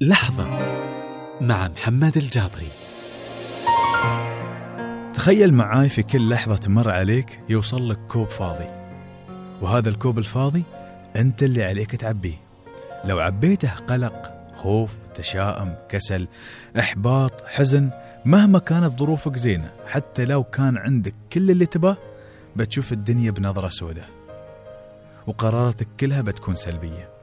لحظة مع محمد الجابري. تخيل معاي في كل لحظة تمر عليك يوصل لك كوب فاضي. وهذا الكوب الفاضي أنت اللي عليك تعبيه. لو عبيته قلق خوف تشاؤم كسل إحباط حزن مهما كانت ظروفك زينة حتى لو كان عندك كل اللي تباه بتشوف الدنيا بنظرة سوداء وقراراتك كلها بتكون سلبية.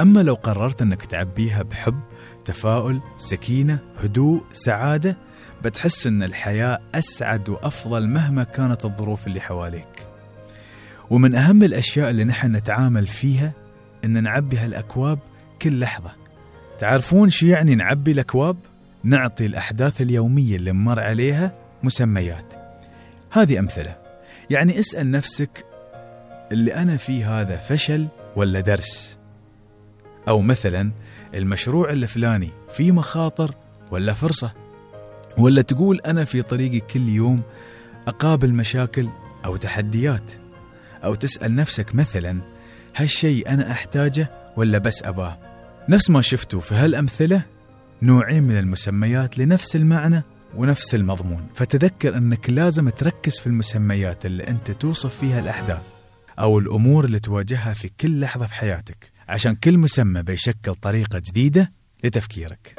أما لو قررت أنك تعبيها بحب تفاؤل سكينة هدوء سعادة بتحس أن الحياة أسعد وأفضل مهما كانت الظروف اللي حواليك. ومن أهم الأشياء اللي نحن نتعامل فيها أن نعبي هالأكواب كل لحظة. تعرفون شو يعني نعبي الأكواب؟ نعطي الأحداث اليومية اللي نمر عليها مسميات. هذه أمثلة. يعني اسأل نفسك اللي أنا فيه هذا فشل ولا درس؟ أو مثلا المشروع الفلاني فيه مخاطر ولا فرصة ولا تقول أنا في طريقي كل يوم أقابل مشاكل أو تحديات أو تسأل نفسك مثلا هالشيء أنا أحتاجه ولا بس أباه؟ نفس ما شفتوا في هالأمثلة نوعين من المسميات لنفس المعنى ونفس المضمون. فتذكر أنك لازم تركز في المسميات اللي أنت توصف فيها الأحداث أو الأمور اللي تواجهها في كل لحظة في حياتك. عشان كل مسمى بيشكل طريقة جديدة لتفكيرك.